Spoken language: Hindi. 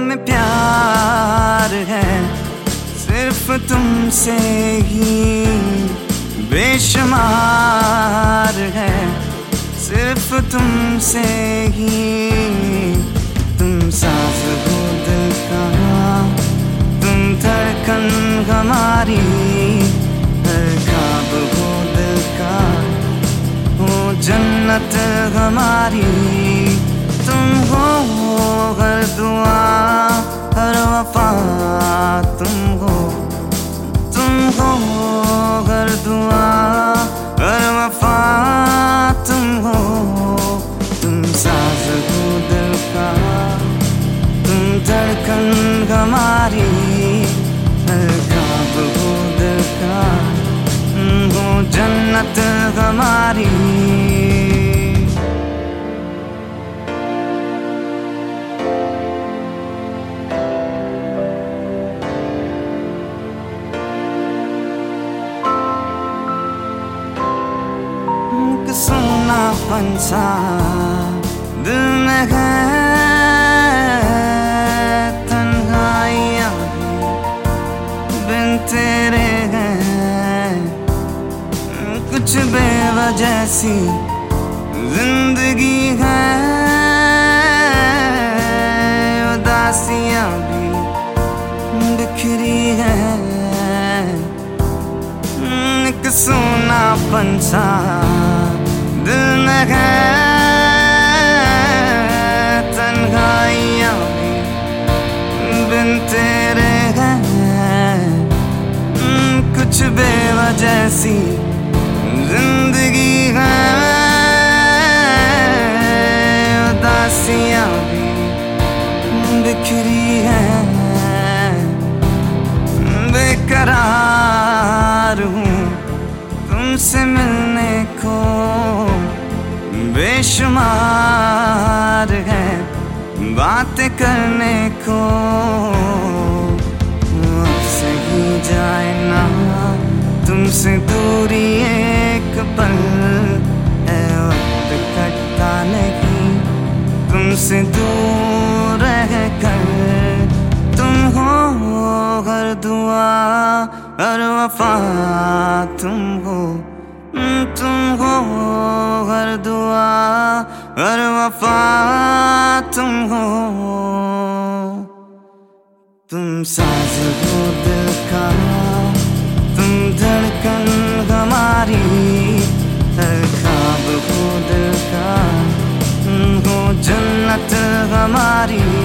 हमें प्यार है सिर्फ़ तुमसे ही। बेशुमार है सिर्फ़ तुमसे ही। धड़कन हो जन्नत हमारी। सोना पंछा दिल में है सी ज़िंदगी है। उदासियाँ भी बिखरी है। एक सोना पंछा दिल में है। तन्हाइयाँ भी बिन तेरे हैं। कुछ बेवजह सी तुमसे मिलने को बेशुमार है बातें करने को। सही जाए ना, तुमसे दूरी एक पल वक्त कटता नहीं। तुमसे दूर रह कर तुम हो, हर दुआ, हर वफा तुम हो। तुम हो हर दुआ, हर वफा तुम हो। तुम साज हो दिल का, तुम धड़कन हमारी। हर खाब हो दिल का, तुम हो जन्नत हमारी।